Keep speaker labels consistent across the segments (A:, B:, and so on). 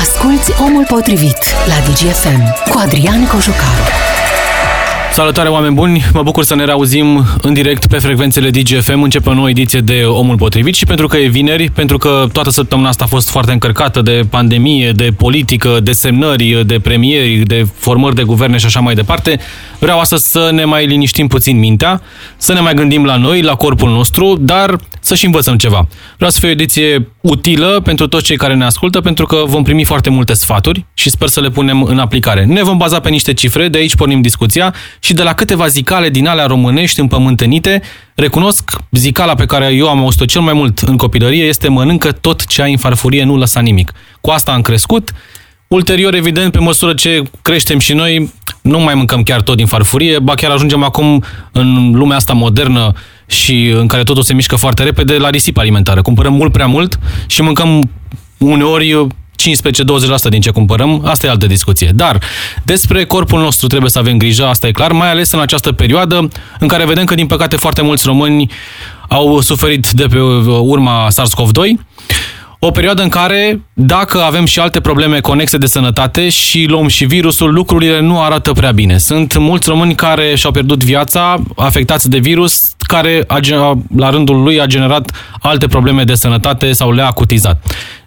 A: Asculți Omul Potrivit la DGFM cu Adrian Cojucaru.
B: Salutare oameni buni, mă bucur să ne reauzim în direct pe frecvențele DGFM. Începe o nouă ediție de Omul Potrivit și pentru că e vineri, pentru că toată săptămâna asta a fost foarte încărcată de pandemie, de politică, de semnări, de premieri, de formări de guverne și așa mai departe, vreau astăzi să ne mai liniștim puțin mintea, să ne mai gândim la noi, la corpul nostru, dar să și învățăm ceva. Vreau să fie o ediție utilă pentru toți cei care ne ascultă, pentru că vom primi foarte multe sfaturi și sper să le punem în aplicare. Ne vom baza pe niște cifre, de aici pornim discuția și de la câteva zicale din alea românești împământenite, recunosc zicala pe care eu am auzit-o cel mai mult în copilărie este mănâncă tot ce ai în farfurie, nu lăsa nimic. Cu asta am crescut. Ulterior, evident, pe măsură ce creștem și noi, nu mai mâncăm chiar tot din farfurie, ba chiar ajungem acum în lumea asta modernă și în care totul se mișcă foarte repede la risipă alimentară. Cumpărăm mult prea mult și mâncăm uneori 15-20% din ce cumpărăm, asta e altă discuție. Dar despre corpul nostru trebuie să avem grijă, asta e clar, mai ales în această perioadă în care vedem că, din păcate, foarte mulți români au suferit de pe urma SARS-CoV-2. O perioadă în care, dacă avem și alte probleme conexe de sănătate și luăm și virusul, lucrurile nu arată prea bine. Sunt mulți români care și-au pierdut viața afectați de virus, care la rândul lui a generat alte probleme de sănătate sau le-a acutizat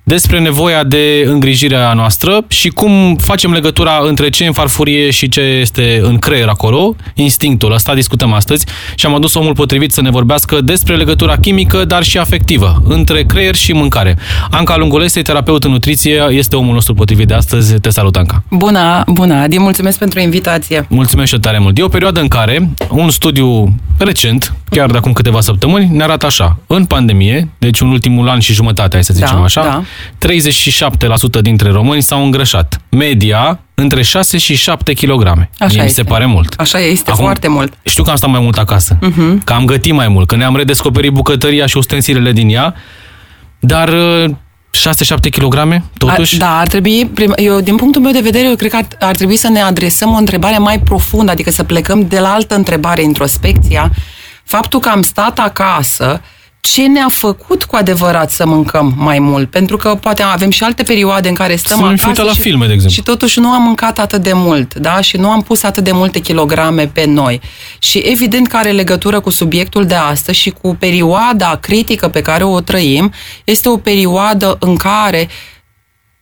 B: despre nevoia de îngrijire a noastră și cum facem legătura între ce în farfurie și ce este în creier acolo, instinctul, asta discutăm astăzi și am adus omul potrivit să ne vorbească despre legătura chimică, dar și afectivă, între creier și mâncare. Anca Lungulese, terapeut în nutriție, este omul nostru potrivit de astăzi. Te salut, Anca!
C: Bună, bună! Adi, mulțumesc pentru invitație!
B: Mulțumesc și tare mult! E o perioadă în care un studiu recent, chiar de acum câteva săptămâni, ne arată așa. În pandemie, deci în ultimul an și jumătate, hai să zicem da, așa, da 37% dintre români s-au îngrășat. Media între 6 și 7 kg. Așa mi se pare mult.
C: Așa este, Acum, foarte mult.
B: Știu că am stat mai mult acasă, uh-huh. că am gătit mai mult, că ne-am redescoperit bucătăria și ustensilele din ea, dar 6-7 kg, totuși?
C: Ar, da, ar trebui, eu, din punctul meu de vedere, eu cred că ar, ar trebui să ne adresăm o întrebare mai profundă, adică să plecăm de la altă întrebare, introspecția. Faptul că am stat acasă, ce ne-a făcut cu adevărat să mâncăm mai mult. Pentru că poate avem și alte perioade în care stăm
B: să acasă la
C: și,
B: filme, de exemplu.
C: și totuși nu am mâncat atât de mult, da? Și nu am pus atât de multe kilograme pe noi. Și evident că are legătură cu subiectul de astăzi și cu perioada critică pe care o trăim. Este o perioadă în care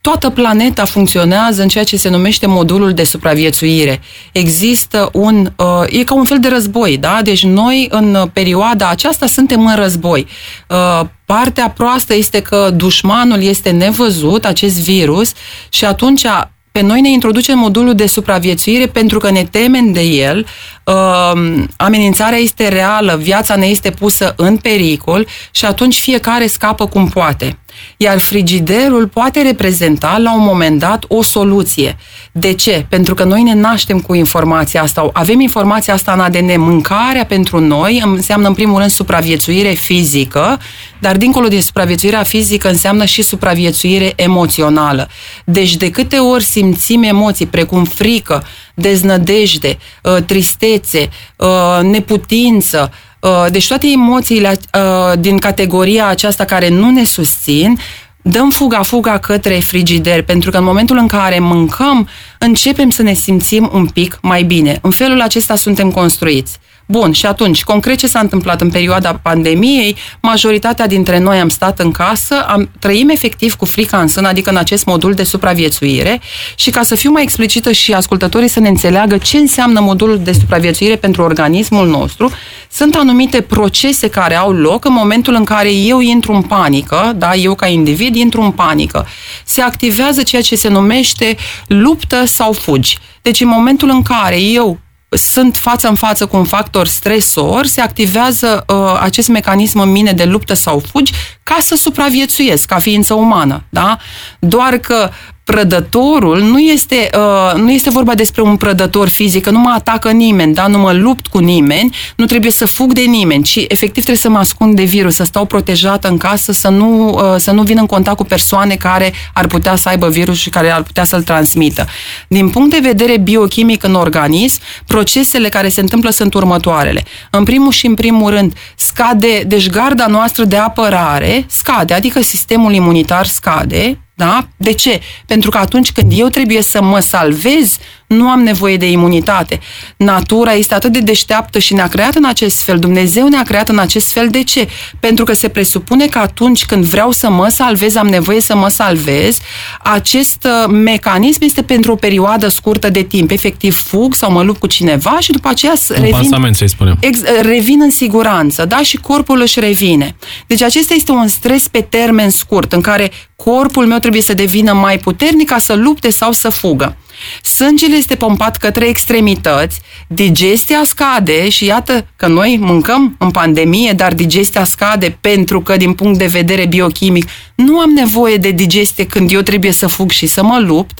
C: toată planeta funcționează în ceea ce se numește modulul de supraviețuire. Există un... Uh, e ca un fel de război, da? Deci noi în perioada aceasta suntem în război. Uh, partea proastă este că dușmanul este nevăzut, acest virus, și atunci pe noi ne introduce în modulul de supraviețuire pentru că ne temem de el, uh, amenințarea este reală, viața ne este pusă în pericol și atunci fiecare scapă cum poate. Iar frigiderul poate reprezenta la un moment dat o soluție. De ce? Pentru că noi ne naștem cu informația asta. Avem informația asta în ADN. Mâncarea pentru noi înseamnă în primul rând supraviețuire fizică, dar dincolo de supraviețuirea fizică înseamnă și supraviețuire emoțională. Deci de câte ori simțim emoții precum frică, deznădejde, ă, tristețe, ă, neputință, Uh, deci toate emoțiile uh, din categoria aceasta care nu ne susțin, dăm fuga-fuga către frigider, pentru că în momentul în care mâncăm, începem să ne simțim un pic mai bine. În felul acesta suntem construiți. Bun, și atunci, concret ce s-a întâmplat în perioada pandemiei, majoritatea dintre noi am stat în casă, am trăim efectiv cu frica în sân, adică în acest modul de supraviețuire și ca să fiu mai explicită și ascultătorii să ne înțeleagă ce înseamnă modulul de supraviețuire pentru organismul nostru, sunt anumite procese care au loc în momentul în care eu intru în panică, da, eu ca individ intru în panică. Se activează ceea ce se numește luptă sau fugi. Deci în momentul în care eu sunt față în față cu un factor stresor, se activează uh, acest mecanism în mine de luptă sau fugi ca să supraviețuiesc ca ființă umană. Da? Doar că prădătorul nu este, uh, nu este vorba despre un prădător fizic, că nu mă atacă nimeni, da? nu mă lupt cu nimeni, nu trebuie să fug de nimeni, ci efectiv trebuie să mă ascund de virus, să stau protejată în casă, să nu, uh, să nu vin în contact cu persoane care ar putea să aibă virus și care ar putea să-l transmită. Din punct de vedere biochimic în organism, procesele care se întâmplă sunt următoarele. În primul și în primul rând, scade, deci garda noastră de apărare scade, adică sistemul imunitar scade, Da? De ce? Pentru că atunci când eu trebuie să mă salvez, nu am nevoie de imunitate. Natura este atât de deșteaptă și ne-a creat în acest fel. Dumnezeu ne-a creat în acest fel. De ce? Pentru că se presupune că atunci când vreau să mă salvez, am nevoie să mă salvez. Acest uh, mecanism este pentru o perioadă scurtă de timp. Efectiv, fug sau mă lupt cu cineva și după aceea revin,
B: pansament, să spunem.
C: Ex, revin în siguranță, da? Și corpul își revine. Deci acesta este un stres pe termen scurt, în care corpul meu trebuie să devină mai puternic ca să lupte sau să fugă. Sângele este pompat către extremități, digestia scade și iată că noi mâncăm în pandemie, dar digestia scade pentru că din punct de vedere biochimic nu am nevoie de digestie când eu trebuie să fug și să mă lupt.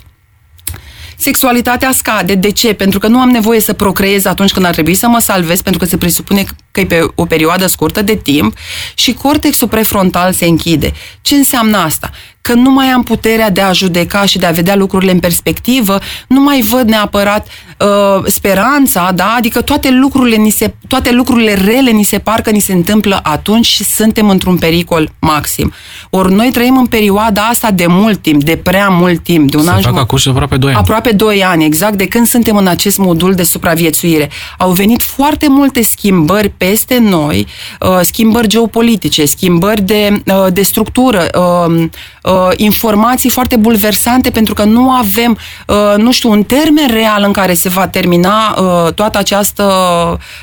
C: Sexualitatea scade. De ce? Pentru că nu am nevoie să procreez atunci când ar trebui să mă salvez, pentru că se presupune că e pe o perioadă scurtă de timp și cortexul prefrontal se închide. Ce înseamnă asta? că nu mai am puterea de a judeca și de a vedea lucrurile în perspectivă, nu mai văd neapărat uh, speranța, da? adică toate lucrurile, ni se, toate lucrurile rele ni se par că ni se întâmplă atunci și suntem într-un pericol maxim. Ori noi trăim în perioada asta de mult timp, de prea mult timp, de un
B: se
C: an
B: fac acum și aproape 2 ani.
C: Aproape 2 ani, exact, de când suntem în acest modul de supraviețuire. Au venit foarte multe schimbări peste noi, uh, schimbări geopolitice, schimbări de, uh, de structură, uh, uh, informații foarte bulversante pentru că nu avem, uh, nu știu, un termen real în care se va termina uh, toată această,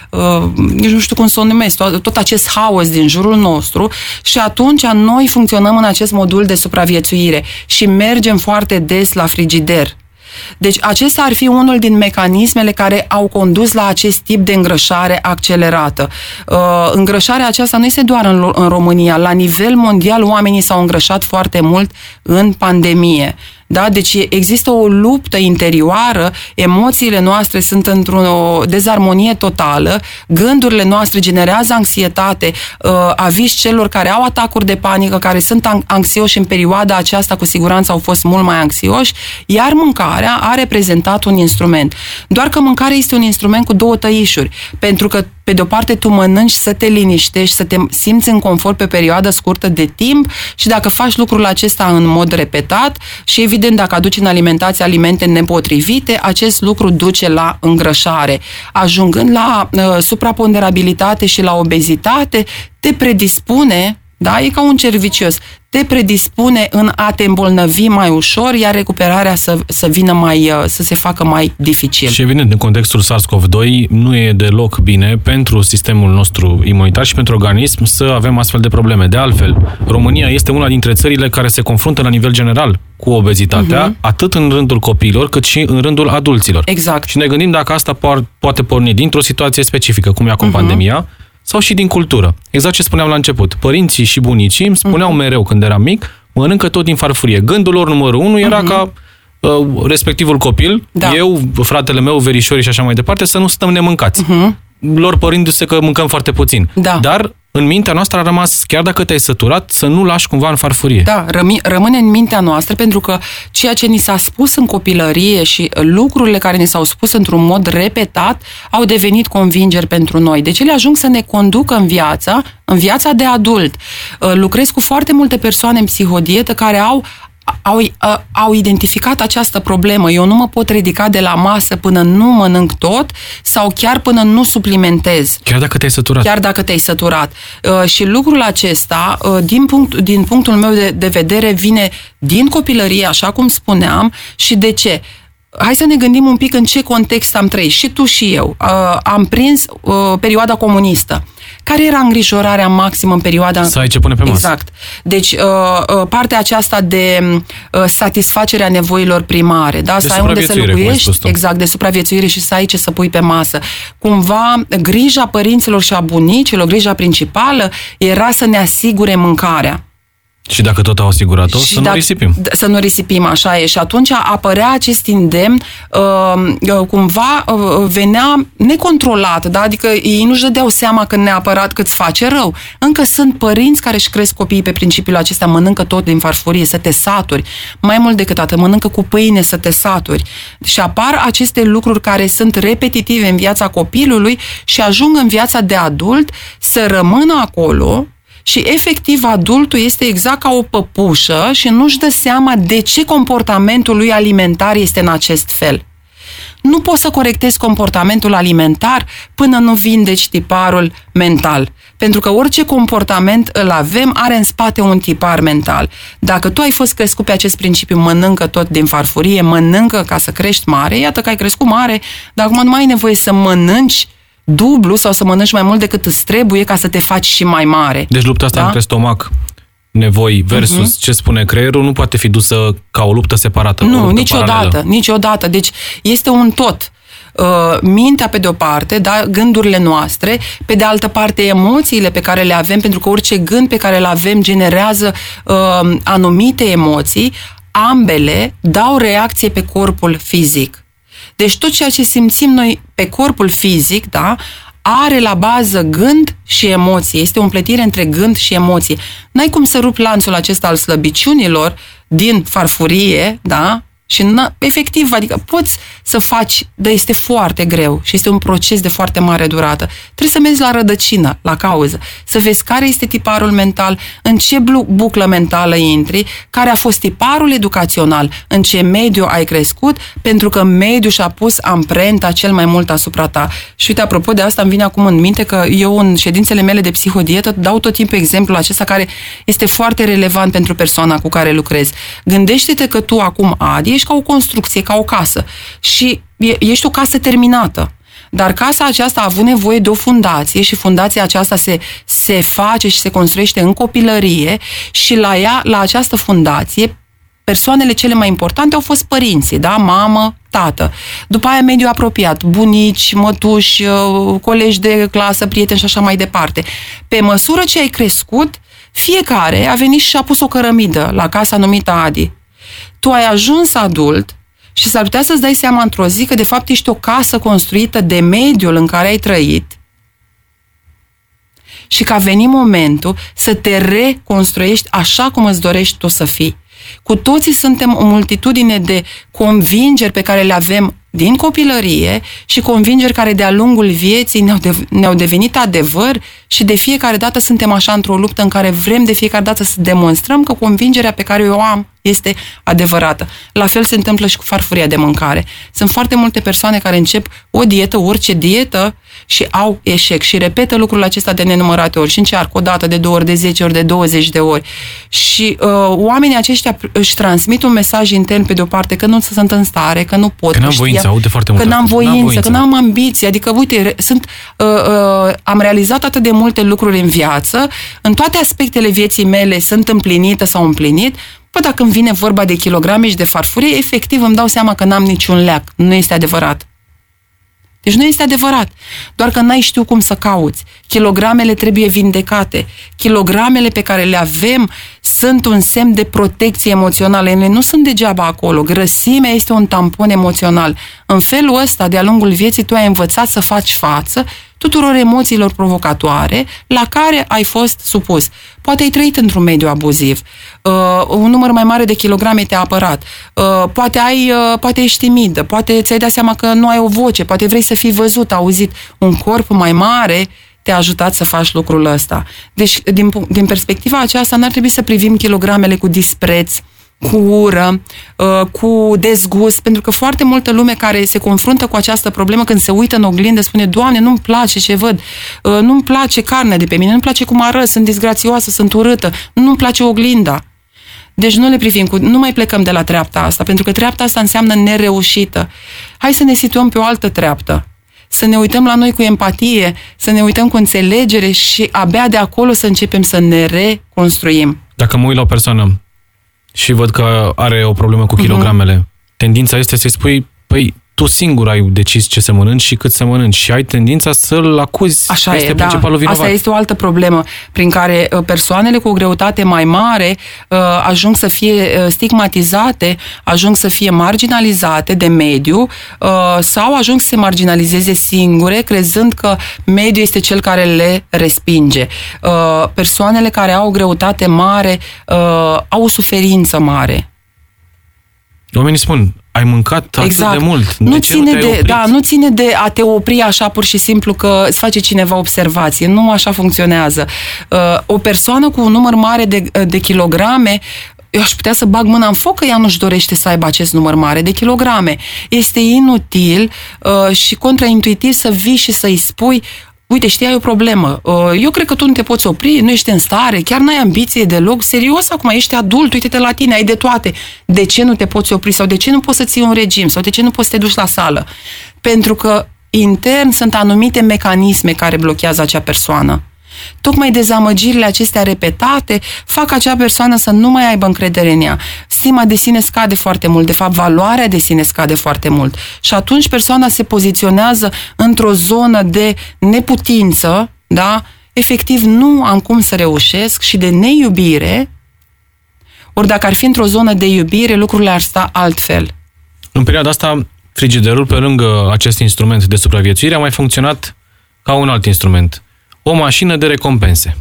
C: uh, nici nu știu cum să o numesc, tot, tot acest haos din jurul nostru și atunci noi funcționăm în acest modul de supraviețuire și mergem foarte des la frigider deci acesta ar fi unul din mecanismele care au condus la acest tip de îngrășare accelerată. Uh, îngrășarea aceasta nu este doar în, în România. La nivel mondial oamenii s-au îngrășat foarte mult în pandemie. Da? Deci există o luptă interioară, emoțiile noastre sunt într-o dezarmonie totală, gândurile noastre generează anxietate, uh, aviz celor care au atacuri de panică, care sunt anxioși în perioada aceasta, cu siguranță au fost mult mai anxioși, iar mâncarea a reprezentat un instrument. Doar că mâncarea este un instrument cu două tăișuri, pentru că pe de o parte tu mănânci să te liniștești, să te simți în confort pe perioadă scurtă de timp și dacă faci lucrul acesta în mod repetat și evident dacă aduci în alimentație alimente nepotrivite, acest lucru duce la îngrășare. Ajungând la uh, supraponderabilitate și la obezitate, te predispune da? E ca un cer vicios. Te predispune în a te îmbolnăvi mai ușor, iar recuperarea să, să vină mai, uh, să se facă mai dificil.
B: Și evident, în contextul SARS-CoV-2 nu e deloc bine pentru sistemul nostru imunitar și pentru organism să avem astfel de probleme. De altfel, România este una dintre țările care se confruntă la nivel general cu obezitatea, uh-huh. atât în rândul copiilor, cât și în rândul adulților.
C: Exact.
B: Și ne gândim dacă asta poate porni dintr-o situație specifică, cum e acum uh-huh. pandemia, sau și din cultură. Exact ce spuneam la început. Părinții și bunicii îmi spuneau uh-huh. mereu când eram mic, mănâncă tot din farfurie. Gândul lor numărul unu era uh-huh. ca uh, respectivul copil, da. eu, fratele meu, verișorii și așa mai departe, să nu stăm nemâncați. Uh-huh. Lor părindu-se că mâncăm foarte puțin.
C: Da.
B: Dar în mintea noastră a rămas, chiar dacă te-ai săturat, să nu lași cumva în farfurie.
C: Da, rămi, rămâne în mintea noastră pentru că ceea ce ni s-a spus în copilărie și lucrurile care ni s-au spus într-un mod repetat au devenit convingeri pentru noi. Deci ele ajung să ne conducă în viața, în viața de adult. Lucrez cu foarte multe persoane în psihodietă care au au, uh, au identificat această problemă. Eu nu mă pot ridica de la masă până nu mănânc tot sau chiar până nu suplimentez.
B: Chiar dacă te-ai săturat.
C: Chiar dacă te-ai săturat. Uh, și lucrul acesta, uh, din, punct, din punctul meu de, de vedere, vine din copilărie, așa cum spuneam, și de ce? Hai să ne gândim un pic în ce context am trăit. Și tu și eu. Uh, am prins uh, perioada comunistă. Care era îngrijorarea maximă în perioada...
B: Să ai ce pune pe masă.
C: Exact. Deci, uh, uh, partea aceasta de uh, satisfacerea nevoilor primare, da?
B: De
C: să ai unde să locuiești, exact, de supraviețuire și să ai ce să pui pe masă. Cumva, grija părinților și a bunicilor, grija principală, era să ne asigure mâncarea.
B: Și dacă tot au asigurat-o, să nu risipim.
C: Să nu risipim, așa e. Și atunci apărea acest indemn, uh, uh, cumva uh, venea necontrolat, da? adică ei nu-și dădeau seama când neapărat cât îți face rău. Încă sunt părinți care își cresc copiii pe principiul acesta, mănâncă tot din farfurie, să te saturi. Mai mult decât atât, mănâncă cu pâine să te saturi. Și apar aceste lucruri care sunt repetitive în viața copilului și ajung în viața de adult să rămână acolo Și efectiv adultul este exact ca o păpușă și nu-și dă seama de ce comportamentul lui alimentar este în acest fel. Nu poți să corectezi comportamentul alimentar până nu vindeci tiparul mental. Pentru că orice comportament îl avem are în spate un tipar mental. Dacă tu ai fost crescut pe acest principiu, mănâncă tot din farfurie, mănâncă ca să crești mare, iată că ai crescut mare, dar acum nu mai ai nevoie să mănânci dublu sau să mănânci mai mult decât îți trebuie ca să te faci și mai mare.
B: Deci lupta asta
C: Da?
B: între stomac, nevoi versus ce spune creierul nu poate fi dusă ca o luptă separată. o
C: Nu,
B: luptă
C: niciodată,
B: paralelă.
C: niciodată. Deci este un tot. Uh, mintea pe de o parte, da, gândurile noastre, pe de altă parte emoțiile pe care le avem, pentru că orice gând pe care le avem generează uh, anumite emoții, ambele dau reacție pe corpul fizic. Deci tot ceea ce simțim noi pe corpul fizic, da, are la bază gând și emoție. Este o împletire între gând și emoție. N-ai cum să rupi lanțul acesta al slăbiciunilor din farfurie, da? Și n- efectiv, adică poți să faci, dar este foarte greu și este un proces de foarte mare durată. Trebuie să mergi la rădăcină, la cauză, să vezi care este tiparul mental, în ce blu- buclă mentală intri, care a fost tiparul educațional, în ce mediu ai crescut, pentru că mediul și-a pus amprenta cel mai mult asupra ta. Și uite, apropo de asta, îmi vine acum în minte că eu în ședințele mele de psihodietă dau tot timpul exemplul acesta care este foarte relevant pentru persoana cu care lucrezi. Gândește-te că tu acum, Adi, ești ca o construcție, ca o casă și e- ești o casă terminată. Dar casa aceasta a avut nevoie de o fundație și fundația aceasta se, se face și se construiește în copilărie și la ea, la această fundație, persoanele cele mai importante au fost părinții, da? Mamă, tată. După aia mediul apropiat, bunici, mătuși, uh, colegi de clasă, prieteni și așa mai departe. Pe măsură ce ai crescut, fiecare a venit și a pus o cărămidă la casa numită Adi. Tu ai ajuns adult și s-ar putea să-ți dai seama într-o zi că de fapt ești o casă construită de mediul în care ai trăit și că a venit momentul să te reconstruiești așa cum îți dorești tu să fii. Cu toții suntem o multitudine de convingeri pe care le avem din copilărie și convingeri care de-a lungul vieții ne-au, de, ne-au devenit adevăr și de fiecare dată suntem așa într-o luptă în care vrem de fiecare dată să demonstrăm că convingerea pe care o am este adevărată. La fel se întâmplă și cu farfuria de mâncare. Sunt foarte multe persoane care încep o dietă, orice dietă, și au eșec și repetă lucrul acesta de nenumărate ori și încearcă o dată, de două ori, de 10 ori, de 20 de ori. Și uh, oamenii aceștia își transmit un mesaj intern pe de o parte că nu sunt în stare, că nu pot.
B: Că n-am
C: știa-
B: voință, aude foarte mult
C: Că n-am
B: asta. N-am
C: voință,
B: voință.
C: că n-am ambiție. Adică, uite, re- sunt, uh, uh, am realizat atât de multe lucruri în viață, în toate aspectele vieții mele sunt împlinită sau împlinit, Păi dacă îmi vine vorba de kilograme și de farfurie, efectiv îmi dau seama că n-am niciun leac. Nu este adevărat. Deci nu este adevărat. Doar că n-ai știu cum să cauți. Kilogramele trebuie vindecate. Kilogramele pe care le avem sunt un semn de protecție emoțională. Ele nu sunt degeaba acolo. Grăsimea este un tampon emoțional. În felul ăsta, de-a lungul vieții, tu ai învățat să faci față tuturor emoțiilor provocatoare la care ai fost supus. Poate ai trăit într-un mediu abuziv, uh, un număr mai mare de kilograme te-a apărat, uh, poate, ai, uh, poate ești timidă, poate ți-ai dat seama că nu ai o voce, poate vrei să fii văzut, auzit. Un corp mai mare te-a ajutat să faci lucrul ăsta. Deci, din, pu- din perspectiva aceasta, n-ar trebui să privim kilogramele cu dispreț, cu ură, uh, cu dezgust, pentru că foarte multă lume care se confruntă cu această problemă când se uită în oglindă spune, Doamne, nu-mi place ce văd, uh, nu-mi place carnea de pe mine, nu-mi place cum arăt, sunt disgrațioasă, sunt urâtă, nu-mi place oglinda. Deci nu le privim cu, nu mai plecăm de la treapta asta, pentru că treapta asta înseamnă nereușită. Hai să ne situăm pe o altă treaptă. Să ne uităm la noi cu empatie, să ne uităm cu înțelegere și abia de acolo să începem să ne reconstruim.
B: Dacă mă uit la o persoană și văd că are o problemă
C: Mhm.
B: cu kilogramele, tendința este să-i spui, păi, tu singur ai decis ce să mănânci și cât să mănânci și ai tendința să-l acuzi
C: Așa
B: că este
C: e, da.
B: principalul vinovat.
C: Asta este o altă problemă prin care uh, persoanele cu o greutate mai mare uh, ajung să fie uh, stigmatizate, ajung să fie marginalizate de mediu uh, sau ajung să se marginalizeze singure, crezând că mediul este cel care le respinge. Uh, Persoanele care au o greutate mare uh, au o suferință mare.
B: Oamenii spun, ai mâncat
C: exact.
B: atât de mult.
C: Nu
B: de ce
C: ține
B: nu te-ai
C: de,
B: oprit?
C: da, nu ține de a te opri așa pur și simplu că îți face cineva observație. Nu așa funcționează. Uh, o persoană cu un număr mare de, de kilograme eu aș putea să bag mâna în foc că ea nu-și dorește să aibă acest număr mare de kilograme. Este inutil uh, și contraintuitiv să vii și să-i spui uite, știi, ai o problemă. Uh, Eu cred că tu nu te poți opri, nu ești în stare, chiar n-ai ambiție deloc. Serios, acum ești adult, uite-te la tine, ai de toate. De ce nu te poți opri sau de ce nu poți să ții un regim sau de ce nu poți să te duci la sală? Pentru că intern sunt anumite mecanisme care blochează acea persoană. Tocmai dezamăgirile acestea repetate fac acea persoană să nu mai aibă încredere în ea. Stima de sine scade foarte mult, de fapt valoarea de sine scade foarte mult. Și atunci persoana se poziționează într-o zonă de neputință, da? Efectiv nu am cum să reușesc și de neiubire, ori dacă ar fi într-o zonă de iubire, lucrurile ar sta altfel.
B: În perioada asta, frigiderul, pe lângă acest instrument de supraviețuire, a mai funcționat ca un alt instrument. O mașină de recompense.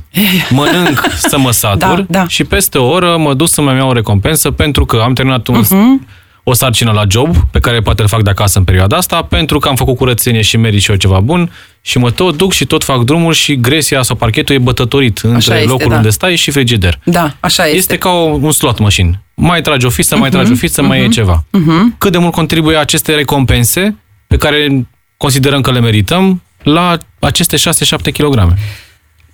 B: Mănânc să mă satur
C: Da, da.
B: și peste o oră mă duc să-mi iau o recompensă pentru că am terminat un,
C: Mhm.
B: o sarcină la job pe care poate îl fac de acasă în perioada asta, pentru că am făcut curățenie și merit și eu ceva bun și mă tot duc și tot fac drumul și gresia sau parchetul e bătătorit între
C: este,
B: locul
C: da.
B: unde stai și frigider.
C: Da, așa este.
B: Este ca o, un slot machine. Mai tragi o fiță, mai
C: Mhm,
B: tragi o fiță, mai e ceva. Cât de mult contribuie aceste recompense pe care considerăm că le merităm la aceste 6-7 kg?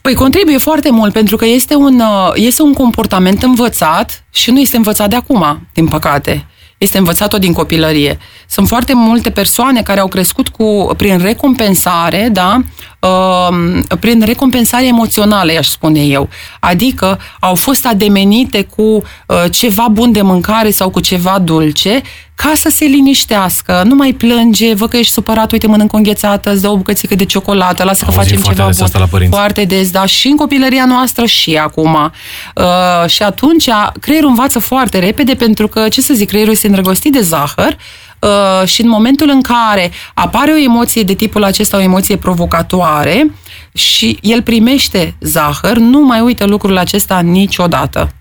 C: Păi contribuie foarte mult pentru că este un, uh, este un comportament învățat și nu este învățat de acum, din păcate. Este învățat-o din copilărie. Sunt foarte multe persoane care au crescut cu, prin recompensare, da? Uh, prin recompensare emoțională, i-aș spune eu. Adică au fost ademenite cu uh, ceva bun de mâncare sau cu ceva dulce ca să se liniștească, nu mai plânge, văd că ești supărat, uite mănânc o înghețată, îți dau o bucățică de ciocolată, lasă că
B: Auzim
C: facem
B: foarte
C: ceva
B: des
C: bun.
B: asta la părinți.
C: Foarte des, da, și în copilăria noastră și acum. Uh, și atunci creierul învață foarte repede pentru că, ce să zic, creierul este îndrăgostit de zahăr uh, și în momentul în care apare o emoție de tipul acesta, o emoție provocatoare și el primește zahăr, nu mai uită lucrul acesta niciodată.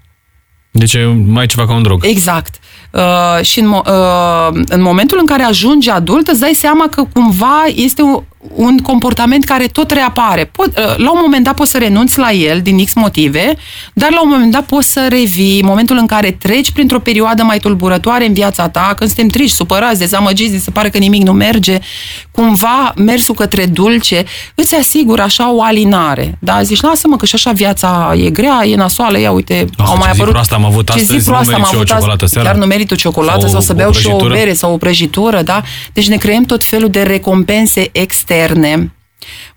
B: Deci e mai ceva ca un drog.
C: Exact. Uh, și în, mo- uh, în momentul în care ajungi adult, îți dai seama că cumva este un, un comportament care tot reapare. Pot, uh, la un moment dat poți să renunți la el din X motive, dar la un moment dat poți să revii. În momentul în care treci printr-o perioadă mai tulburătoare în viața ta, când suntem triști, supărați, dezamăgiți, se pare că nimic nu merge, cumva mersul către dulce îți asigură așa o alinare. Da? Zici, lasă-mă că și așa viața e grea, e nasoală, ia uite,
B: Ah,
C: au
B: ce
C: mai
B: zi
C: apărut...
B: proastă am avut
C: ce
B: astăzi,
C: zi
B: nu
C: proastă am
B: merit și o
C: avut
B: ciocolată
C: astăzi,
B: seara.
C: chiar nu merit o ciocolată
B: Sau
C: sau, să
B: o
C: beau și o
B: prăjitură.
C: bere sau o prăjitură, da? Deci ne creăm tot felul de recompense externe.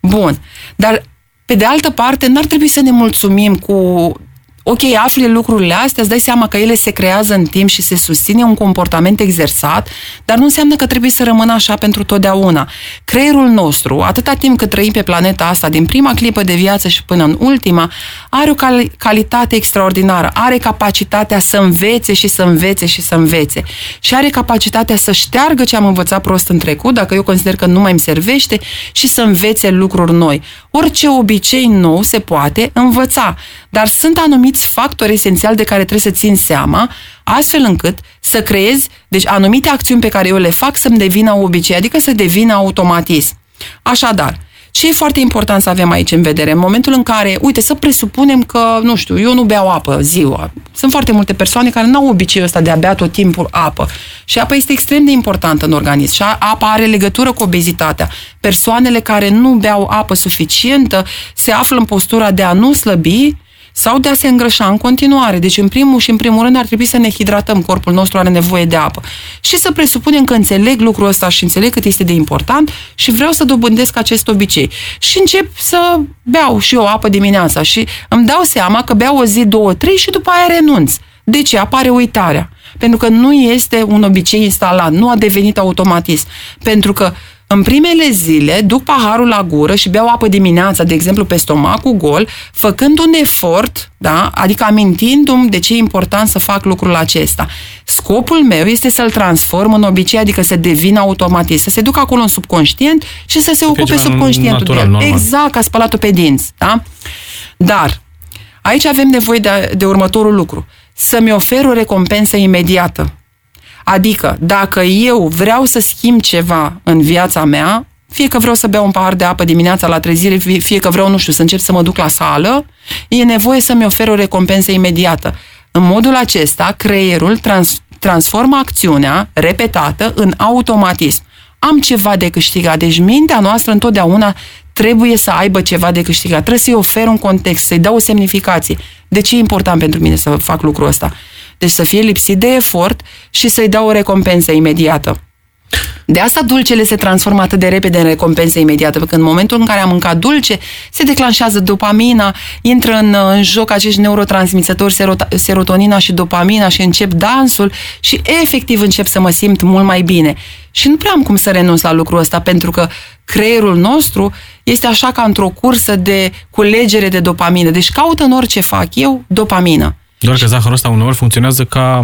C: Bun, dar pe de altă parte n-ar trebui să ne mulțumim cu ok, afli lucrurile astea, îți dai seama că ele se creează în timp și se susține un comportament exersat, dar nu înseamnă că trebuie să rămână așa pentru totdeauna. Creierul nostru, atâta timp cât trăim pe planeta asta, din prima clipă de viață și până în ultima, are o cal- calitate extraordinară, are capacitatea să învețe și să învețe și să învețe și are capacitatea să șteargă ce am învățat prost în trecut, dacă eu consider că nu mai îmi servește, și să învețe lucruri noi. Orice obicei nou se poate învăța, dar sunt anumiți factori esențiali de care trebuie să țin seama, astfel încât să creezi, deci anumite acțiuni pe care eu le fac să-mi devină obicei, adică să devină automatism. Așadar, ce e foarte important să avem aici în vedere? În momentul în care, uite, să presupunem că, nu știu, eu nu beau apă ziua. Sunt foarte multe persoane care nu au obiceiul ăsta de a bea tot timpul apă. Și apa este extrem de importantă în organism. Și apa are legătură cu obezitatea. Persoanele care nu beau apă suficientă se află în postura de a nu slăbi sau de a se îngrășa în continuare. Deci, în primul și în primul rând, ar trebui să ne hidratăm. Corpul nostru are nevoie de apă. Și să presupunem că înțeleg lucrul ăsta și înțeleg cât este de important și vreau să dobândesc acest obicei. Și încep să beau și eu apă dimineața și îmi dau seama că beau o zi, două, trei și după aia renunț. De ce? Apare uitarea. Pentru că nu este un obicei instalat, nu a devenit automatism. Pentru că în primele zile, duc paharul la gură și beau apă dimineața, de exemplu, pe stomacul gol, făcând un efort, da? adică amintindu-mi de ce e important să fac lucrul acesta. Scopul meu este să-l transform în obicei, adică să devină automatist, să se ducă acolo în subconștient și să se ocupe
B: ceva
C: subconștientul
B: natural,
C: de el.
B: normal.
C: Exact, ca spălatul pe dinți. Da? Dar, aici avem nevoie de, de următorul lucru. Să-mi ofer o recompensă imediată. Adică, dacă eu vreau să schimb ceva în viața mea, fie că vreau să beau un pahar de apă dimineața la trezire, fie că vreau, nu știu, să încep să mă duc la sală, e nevoie să-mi ofer o recompensă imediată. În modul acesta, creierul trans- transformă acțiunea repetată în automatism. Am ceva de câștigat. Deci mintea noastră întotdeauna trebuie să aibă ceva de câștigat. Trebuie să-i ofer un context, să-i dau o semnificație. De ce e important pentru mine să fac lucrul ăsta? Deci să fie lipsit de efort și să-i dau o recompensă imediată. De asta dulcele se transformă atât de repede în recompense imediată, pentru că în momentul în care am mâncat dulce, se declanșează dopamina, intră în, în joc acești neurotransmițători, serotonina și dopamina și încep dansul și efectiv încep să mă simt mult mai bine. Și nu prea am cum să renunț la lucrul ăsta, pentru că creierul nostru este așa ca într-o cursă de culegere de dopamină. Deci caută în orice fac eu dopamină.
B: Doar că zahărul ăsta uneori funcționează ca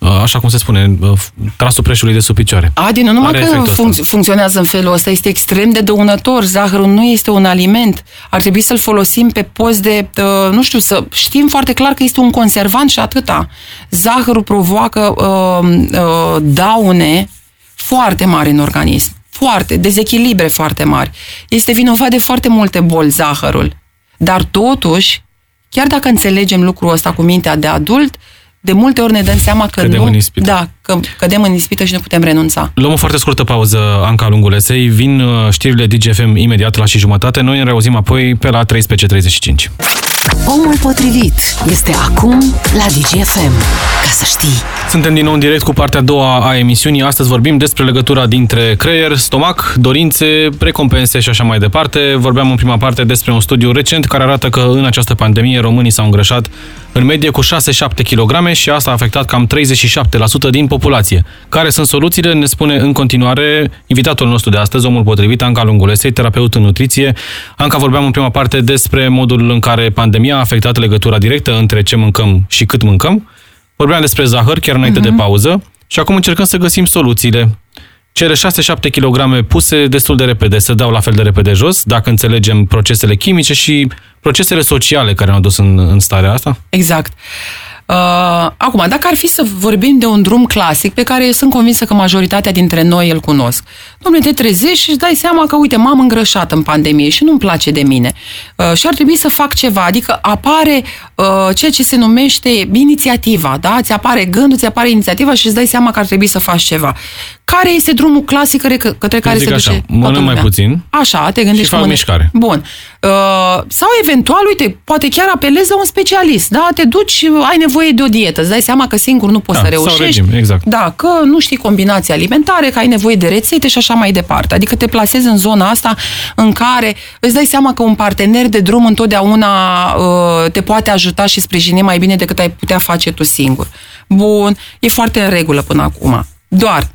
B: Uh, așa cum se spune, uh, trasul preșului de sub picioare.
C: Adi, nu numai Are că func- funcționează în felul ăsta, este extrem de dăunător. Zahărul nu este un aliment. Ar trebui să-l folosim pe post de, uh, nu știu, să știm foarte clar că este un conservant și atâta. Zahărul provoacă uh, uh, daune foarte mari în organism. Foarte, dezechilibre foarte mari. Este vinovat de foarte multe boli zahărul. Dar totuși, chiar dacă înțelegem lucrul ăsta cu mintea de adult, uh, de multe ori ne dăm seama că
B: cădem
C: nu,
B: în ispită.
C: Da, că cădem în ispită și nu putem renunța.
B: Luăm o foarte scurtă pauză, Anca Lungulesei. Vin uh, știrile DGFM imediat la și jumătate. Noi ne reauzim apoi pe la 13.35.
A: Omul potrivit este acum la DGFM. Ca să știi.
B: Suntem din nou în direct cu partea a doua a emisiunii. Astăzi vorbim despre legătura dintre creier, stomac, dorințe, recompense și așa mai departe. Vorbeam în prima parte despre un studiu recent care arată că în această pandemie românii s-au îngrășat în medie cu 6-7 kg și asta a afectat cam 37% din populație. Care sunt soluțiile? Ne spune în continuare invitatul nostru de astăzi, omul potrivit, Anca Lungulesei, terapeut în nutriție. Anca, vorbeam în prima parte despre modul în care pandemia a afectat legătura directă între ce mâncăm și cât mâncăm. Vorbeam despre zahăr chiar înainte uh-huh. de mhm. pauză și acum încercăm să găsim soluțiile. Cele 6-7 kg puse destul de repede să dau la fel de repede jos, dacă înțelegem procesele chimice și procesele sociale care ne-au dus în, în starea asta?
C: Exact. Uh, acum, dacă ar fi să vorbim de un drum clasic pe care sunt convinsă că majoritatea dintre noi îl cunosc. Domnule, te trezești și îți dai seama că, uite, m-am îngrășat în pandemie și nu-mi place de mine. Uh, și ar trebui să fac ceva, adică apare uh, ceea ce se numește inițiativa, da? Ți apare gândul, ți apare inițiativa și îți dai seama că ar trebui să faci ceva. Care este drumul clasic către care se
B: așa,
C: duce
B: mănânc mai puțin.
C: Așa, te gândești
B: și fac mișcare.
C: Bun. Uh, sau eventual, uite, poate chiar apelezi la un specialist, da? Te duci, ai nevoie de o dietă, îți dai seama că singur nu poți
B: da,
C: să reușești.
B: Sau regim, exact.
C: Da, că nu știi combinații alimentare, că ai nevoie de rețete și așa mai departe. Adică te plasezi în zona asta în care îți dai seama că un partener de drum întotdeauna uh, te poate ajuta și sprijini mai bine decât ai putea face tu singur. Bun, e foarte în regulă până acum. Doar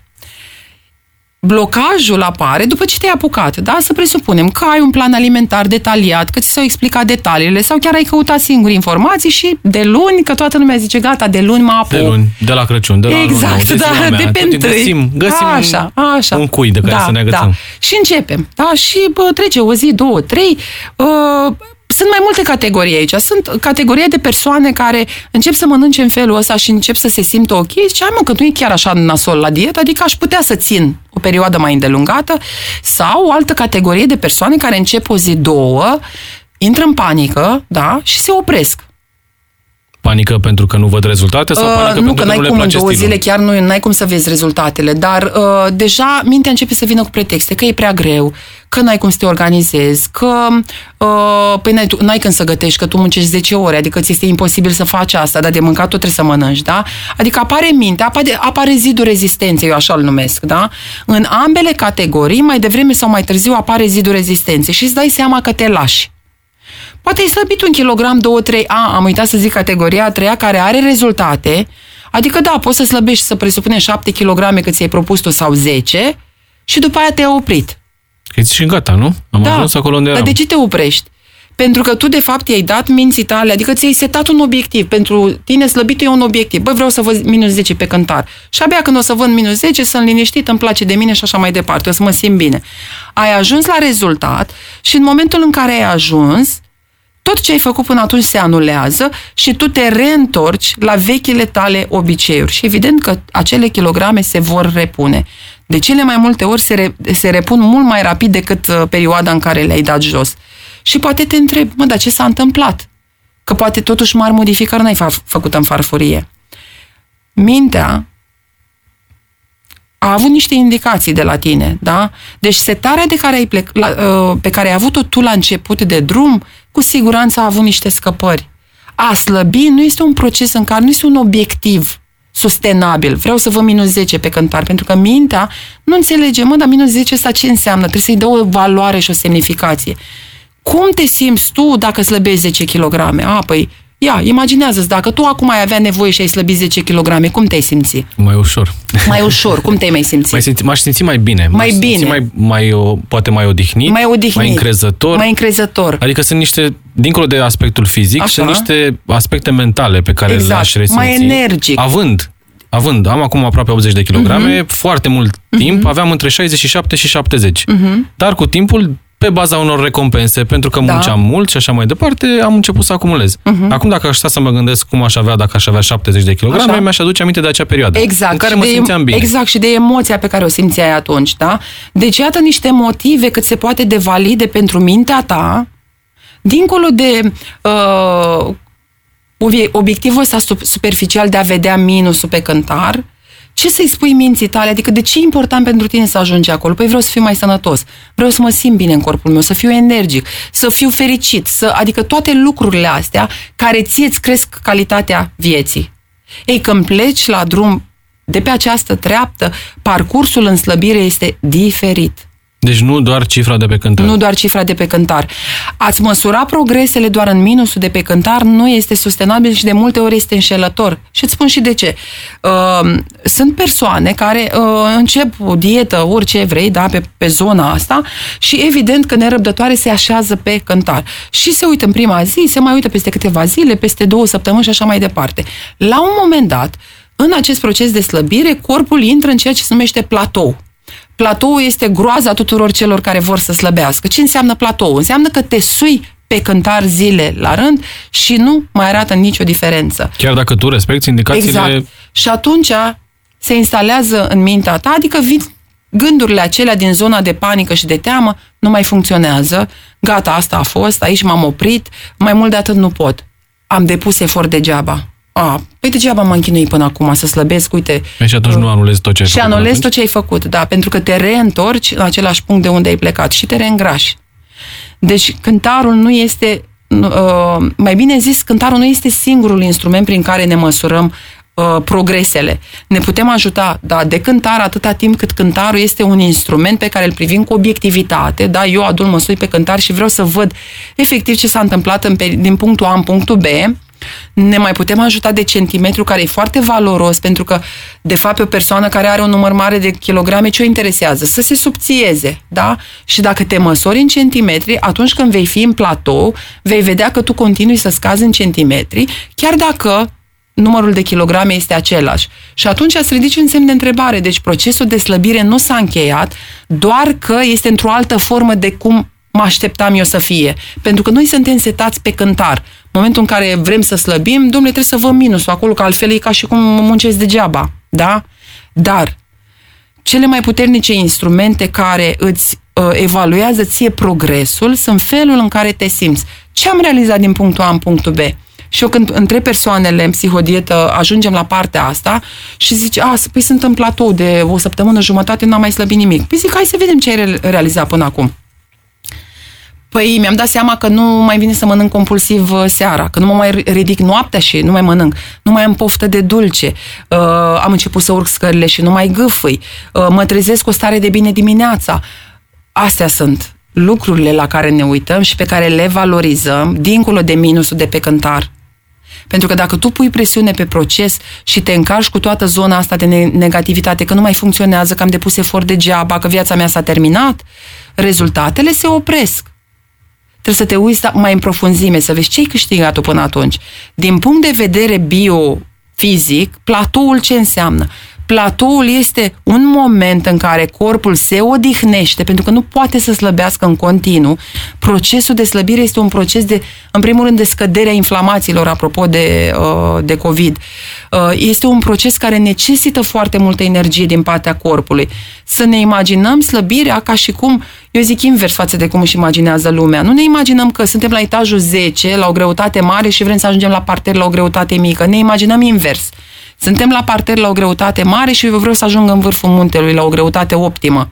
C: blocajul apare după ce te-ai apucat, da? Să presupunem că ai un plan alimentar detaliat, că ți s-au explicat detaliile sau chiar ai căutat singur informații și de luni, că toată lumea zice gata, de luni mă apuc.
B: De luni, de la Crăciun, de la
C: Exact,
B: nou,
C: da, de, de pe întâi.
B: Găsim, găsim așa, așa. un cui de care
C: da,
B: să ne agățăm.
C: Da. Și începem, da? Și bă, trece o zi, două, trei, uh, sunt mai multe categorii aici. Sunt categoria de persoane care încep să mănânce în felul ăsta și încep să se simtă ok și ai mă, că nu e chiar așa nasol la dietă, adică aș putea să țin o perioadă mai îndelungată sau o altă categorie de persoane care încep o zi, două, intră în panică, da, și se opresc.
B: Panică pentru că nu văd rezultate sau panică uh,
C: nu,
B: pentru
C: că,
B: că
C: n-ai
B: nu le
C: cum
B: place
C: în două
B: stilul?
C: zile chiar nu ai cum să vezi rezultatele, dar uh, deja mintea începe să vină cu pretexte, că e prea greu, că n-ai cum să te organizezi, că uh, păi n-ai, n-ai când să gătești, că tu muncești 10 ore, adică ți este imposibil să faci asta, dar de mâncat tot trebuie să mănânci, da? Adică apare minte, apare, apare zidul rezistenței, eu așa îl numesc, da? În ambele categorii, mai devreme sau mai târziu, apare zidul rezistenței și îți dai seama că te lași. Poate ai slăbit un kilogram, două, trei, a, am uitat să zic categoria a treia care are rezultate, adică da, poți să slăbești să presupune 7 kg cât ți-ai propus tu sau 10 și după aia te-ai oprit.
B: Că și gata, nu? Am
C: da,
B: ajuns acolo unde
C: dar
B: eram.
C: de ce te oprești? Pentru că tu, de fapt, i-ai dat minții tale, adică ți-ai setat un obiectiv. Pentru tine slăbitul e un obiectiv. Băi, vreau să văd minus 10 pe cântar. Și abia când o să văd minus 10, sunt liniștit, îmi place de mine și așa mai departe. O să mă simt bine. Ai ajuns la rezultat și în momentul în care ai ajuns, tot ce ai făcut până atunci se anulează și tu te reîntorci la vechile tale obiceiuri. Și evident că acele kilograme se vor repune. De cele mai multe ori se, re, se repun mult mai rapid decât uh, perioada în care le-ai dat jos. Și poate te întrebi, mă, dar ce s-a întâmplat? Că poate totuși mari modificări n-ai fa- făcut în farfurie. Mintea a avut niște indicații de la tine, da? Deci setarea de care ai plec, la, uh, pe care ai avut-o tu la început de drum, cu siguranță a avut niște scăpări. A slăbi nu este un proces în care nu este un obiectiv sustenabil. Vreau să vă minus 10 pe cântar, pentru că mintea nu înțelege, mă, dar minus 10 asta ce înseamnă? Trebuie să-i dă o valoare și o semnificație. Cum te simți tu dacă slăbești 10 kg? A, păi, ia, imaginează-ți, dacă tu acum ai avea nevoie și ai slăbi 10 kg, cum te-ai simți?
B: Mai ușor.
C: Mai ușor, cum te-ai mai simți?
B: Mai simți, m-aș simți mai bine.
C: Mai
B: M-aș simți
C: bine.
B: Mai, mai, o- poate mai odihnit.
C: Mai odihnit.
B: Mai încrezător.
C: Mai încrezător.
B: Adică sunt niște, dincolo de aspectul fizic,
C: Așa.
B: sunt niște aspecte mentale pe care
C: Exact.
B: le-aș resimți.
C: Mai energic.
B: Având, având, am acum aproape 80 de kilograme,
C: Mhm.
B: foarte mult timp, aveam între 67 și 70.
C: Mhm.
B: Dar cu timpul, pe baza unor recompense, pentru că
C: Da.
B: munceam mult și așa mai departe, am început să acumulez. Acum, dacă aș sta să mă gândesc cum aș avea dacă aș avea 70 de kilograme,
C: Așa.
B: mi-aș aduce aminte de acea perioadă
C: Exact.
B: în care
C: și
B: mă
C: de,
B: simțeam bine.
C: Exact, și de emoția pe care o simțeai atunci, da? Deci, iată niște motive cât se poate de valide pentru mintea ta, dincolo de uh, obie- obiectivul ăsta sup- superficial de a vedea minusul pe cântar, ce să-i spui minții tale? Adică de ce e important pentru tine să ajungi acolo? Păi vreau să fiu mai sănătos, vreau să mă simt bine în corpul meu, să fiu energic, să fiu fericit, să, adică toate lucrurile astea care ție îți cresc calitatea vieții. Ei, când pleci la drum de pe această treaptă, parcursul în slăbire este diferit.
B: Deci nu doar cifra de pe cântar.
C: Nu doar cifra de pe cântar. Ați măsura progresele doar în minusul de pe cântar nu este sustenabil și de multe ori este înșelător. Și îți spun și de ce. Uh, sunt persoane care uh, încep o dietă, orice vrei, da, pe, pe zona asta și evident că nerăbdătoare se așează pe cântar. Și se uită în prima zi, se mai uită peste câteva zile, peste două săptămâni și așa mai departe. La un moment dat, în acest proces de slăbire, corpul intră în ceea ce se numește platou. Platoul este groaza tuturor celor care vor să slăbească. Ce înseamnă platou? Înseamnă că te sui pe cântar zile la rând și nu mai arată nicio diferență.
B: Chiar dacă tu respecti indicațiile...
C: Exact. Și atunci se instalează în mintea ta, adică vin gândurile acelea din zona de panică și de teamă, nu mai funcționează, gata, asta a fost, aici m-am oprit, mai mult de atât nu pot. Am depus efort degeaba. A, păi degeaba m-am chinuit până acum să slăbesc, uite,
B: Păi și atunci nu anulezi tot ce ai
C: și
B: făcut până
C: anulezi
B: atunci?
C: tot ce ai făcut, da, pentru că te reîntorci în același punct de unde ai plecat și te reîngrași. Deci cântarul nu este, uh, mai bine zis, cântarul nu este singurul instrument prin care ne măsurăm uh, progresele. Ne putem ajuta, da, de cântar atâta timp cât cântarul este un instrument pe care îl privim cu obiectivitate, da, eu adul măsuri pe cântar și vreau să văd efectiv ce s-a întâmplat în, peri- din punctul A în punctul B, ne mai putem ajuta de centimetru, care e foarte valoros, pentru că, de fapt, pe o persoană care are un număr mare de kilograme, ce o interesează? Să se subțieze, da? Și dacă te măsori în centimetri, atunci când vei fi în platou, vei vedea că tu continui să scazi în centimetri, chiar dacă numărul de kilograme este același. Și atunci îți ridici un semn de întrebare. Deci procesul de slăbire nu s-a încheiat, doar că este într-o altă formă de cum mă așteptam eu să fie. Pentru că noi suntem setați pe cântar. În momentul în care vrem să slăbim, domnule, trebuie să vă minusul acolo, că altfel e ca și cum muncesc degeaba. Da? Dar cele mai puternice instrumente care îți uh, evaluează ție progresul sunt felul în care te simți. Ce am realizat din punctul A în punctul B? Și eu când între persoanele în psihodietă ajungem la partea asta și zice, a, păi sunt în platou de o săptămână jumătate, n-am mai slăbit nimic. Păi zic, hai să vedem ce ai re- realizat până acum. Păi mi-am dat seama că nu mai vine să mănânc compulsiv uh, seara, că nu mă mai ridic noaptea și nu mai mănânc, nu mai am poftă de dulce, uh, am început să urc scările și nu mai gâfâi, uh, mă trezesc cu o stare de bine dimineața. Astea sunt lucrurile la care ne uităm și pe care le valorizăm, dincolo de minusul de pe cântar. Pentru că dacă tu pui presiune pe proces și te încarci cu toată zona asta de ne- negativitate, că nu mai funcționează, că am depus efort degeaba, că viața mea s-a terminat, rezultatele se opresc. Trebuie să te uiți mai în profunzime, să vezi ce ai câștigat tu până atunci. Din punct de vedere biofizic, platoul ce înseamnă? Platoul este un moment în care corpul se odihnește, pentru că nu poate să slăbească în continuu. Procesul de slăbire este un proces de, în primul rând, de scăderea inflamațiilor, apropo de, uh, de COVID. Uh, este un proces care necesită foarte multă energie din partea corpului. Să ne imaginăm slăbirea ca și cum, eu zic invers față de cum își imaginează lumea. Nu ne imaginăm că suntem la etajul 10, la o greutate mare și vrem să ajungem la parter la o greutate mică. Ne imaginăm invers. Suntem la parter la o greutate mare și eu vreau să ajung în vârful muntelui la o greutate optimă.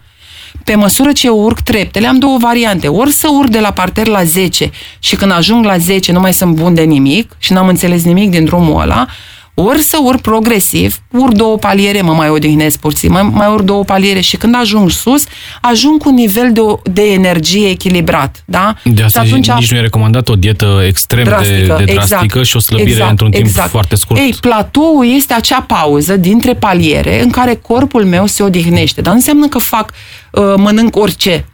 C: Pe măsură ce eu urc treptele, am două variante. Ori să urc de la parter la 10 și când ajung la 10 nu mai sunt bun de nimic și n-am înțeles nimic din drumul ăla, ori să urc progresiv, urc două paliere, mă mai odihnesc puțin, mai, mai urc două paliere și când ajung sus, ajung cu un nivel de, de energie echilibrat. Da?
B: De asta și atunci, nici nu e recomandat o dietă extrem drastică, de, de drastică exact, și o slăbire exact, într-un timp exact. foarte scurt.
C: Ei, platoul este acea pauză dintre paliere în care corpul meu se odihnește, dar înseamnă că fac, uh, mănânc orice.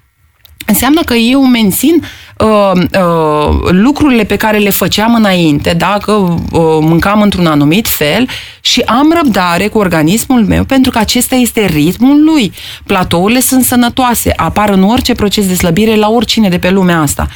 C: Înseamnă că eu mențin uh, uh, lucrurile pe care le făceam înainte, dacă uh, mâncam într-un anumit fel și am răbdare cu organismul meu pentru că acesta este ritmul lui. Platourile sunt sănătoase, apar în orice proces de slăbire la oricine de pe lumea asta.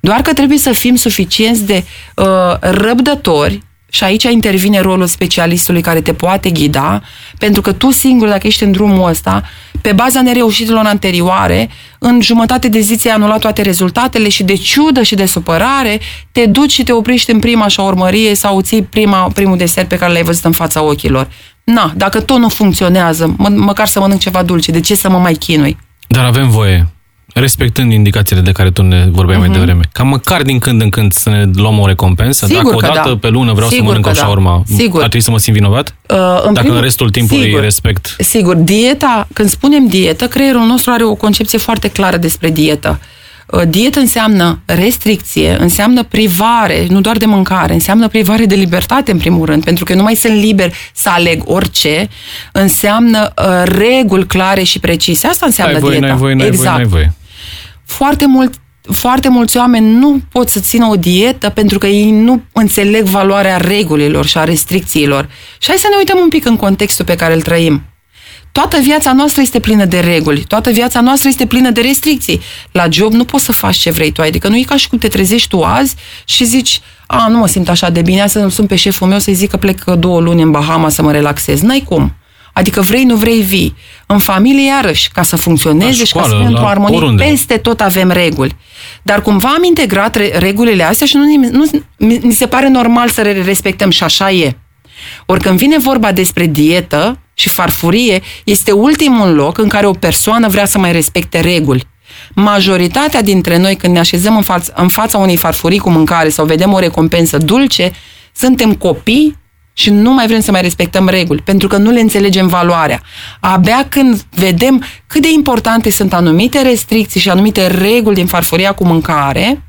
C: Doar că trebuie să fim suficienți de uh, răbdători și aici intervine rolul specialistului care te poate ghida, pentru că tu singur, dacă ești în drumul ăsta, pe baza nereușitelor anterioare, în jumătate de zi ți-ai anulat toate rezultatele și de ciudă și de supărare, te duci și te oprești în prima șaurmărie sau ții prima, primul desert pe care l-ai văzut în fața ochilor. Na, dacă tot nu funcționează, mă, măcar să mănânc ceva dulce, de ce să mă mai chinui?
B: Dar avem voie respectând indicațiile de care tu ne vorbeai uh-huh. mai mhm. devreme, ca măcar din când în când să ne luăm o recompensă,
C: Sigur
B: dacă o dată
C: da.
B: pe lună vreau Sigur să mănânc o șaurma, da. Sigur. ar trebui să mă simt vinovat? Uh, în dacă primul... în restul timpului Sigur. respect...
C: Sigur, dieta, când spunem dietă, creierul nostru are o concepție foarte clară despre dietă. Uh, dietă înseamnă restricție, înseamnă privare, nu doar de mâncare, înseamnă privare de libertate în primul rând, pentru că nu mai sunt liber să aleg orice, înseamnă uh, reguli clare și precise. Asta înseamnă
B: ai voie,
C: dieta.
B: N-ai voie, n-ai
C: exact.
B: voie, n-ai voie
C: foarte mult foarte mulți oameni nu pot să țină o dietă pentru că ei nu înțeleg valoarea regulilor și a restricțiilor. Și hai să ne uităm un pic în contextul pe care îl trăim. Toată viața noastră este plină de reguli, toată viața noastră este plină de restricții. La job nu poți să faci ce vrei tu, adică nu e ca și cum te trezești tu azi și zici, a, nu mă simt așa de bine, să nu sunt pe șeful meu să-i zic că plec două luni în Bahama să mă relaxez. N-ai cum. Adică vrei, nu vrei, vii. În familie, iarăși, ca să funcționeze și ca să fie într-o armonie, oriunde. peste tot avem reguli. Dar cumva am integrat regulile astea și nu, nu, mi se pare normal să le respectăm și așa e. Ori când vine vorba despre dietă și farfurie, este ultimul loc în care o persoană vrea să mai respecte reguli. Majoritatea dintre noi, când ne așezăm în, faț- în fața unei farfurii cu mâncare sau vedem o recompensă dulce, suntem copii și nu mai vrem să mai respectăm reguli, pentru că nu le înțelegem valoarea. Abia când vedem cât de importante sunt anumite restricții și anumite reguli din farfuria cu mâncare,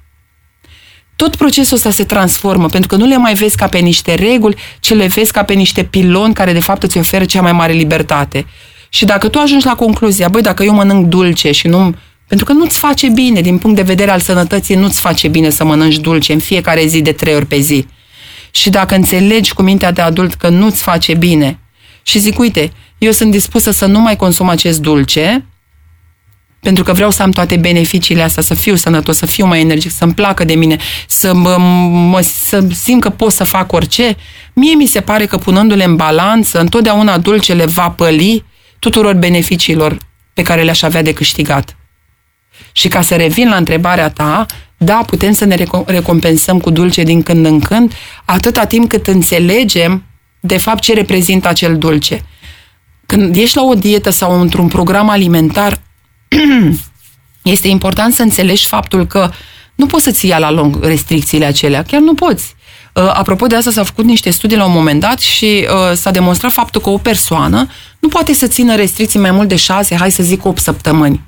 C: tot procesul ăsta se transformă, pentru că nu le mai vezi ca pe niște reguli, ci le vezi ca pe niște piloni care de fapt îți oferă cea mai mare libertate. Și dacă tu ajungi la concluzia, băi, dacă eu mănânc dulce și nu pentru că nu-ți face bine, din punct de vedere al sănătății, nu-ți face bine să mănânci dulce în fiecare zi de trei ori pe zi și dacă înțelegi cu mintea de adult că nu-ți face bine și zic, uite, eu sunt dispusă să nu mai consum acest dulce, pentru că vreau să am toate beneficiile astea, să fiu sănătos, să fiu mai energic, să-mi placă de mine, să, mă, mă, să simt că pot să fac orice, mie mi se pare că punându-le în balanță, întotdeauna dulcele va păli tuturor beneficiilor pe care le-aș avea de câștigat. Și ca să revin la întrebarea ta, da, putem să ne recompensăm cu dulce din când în când, atâta timp cât înțelegem de fapt ce reprezintă acel dulce. Când ești la o dietă sau într-un program alimentar, este important să înțelegi faptul că nu poți să-ți ia la lung restricțiile acelea, chiar nu poți. Uh, apropo de asta, s-au făcut niște studii la un moment dat și uh, s-a demonstrat faptul că o persoană nu poate să țină restricții mai mult de șase, hai să zic, 8 săptămâni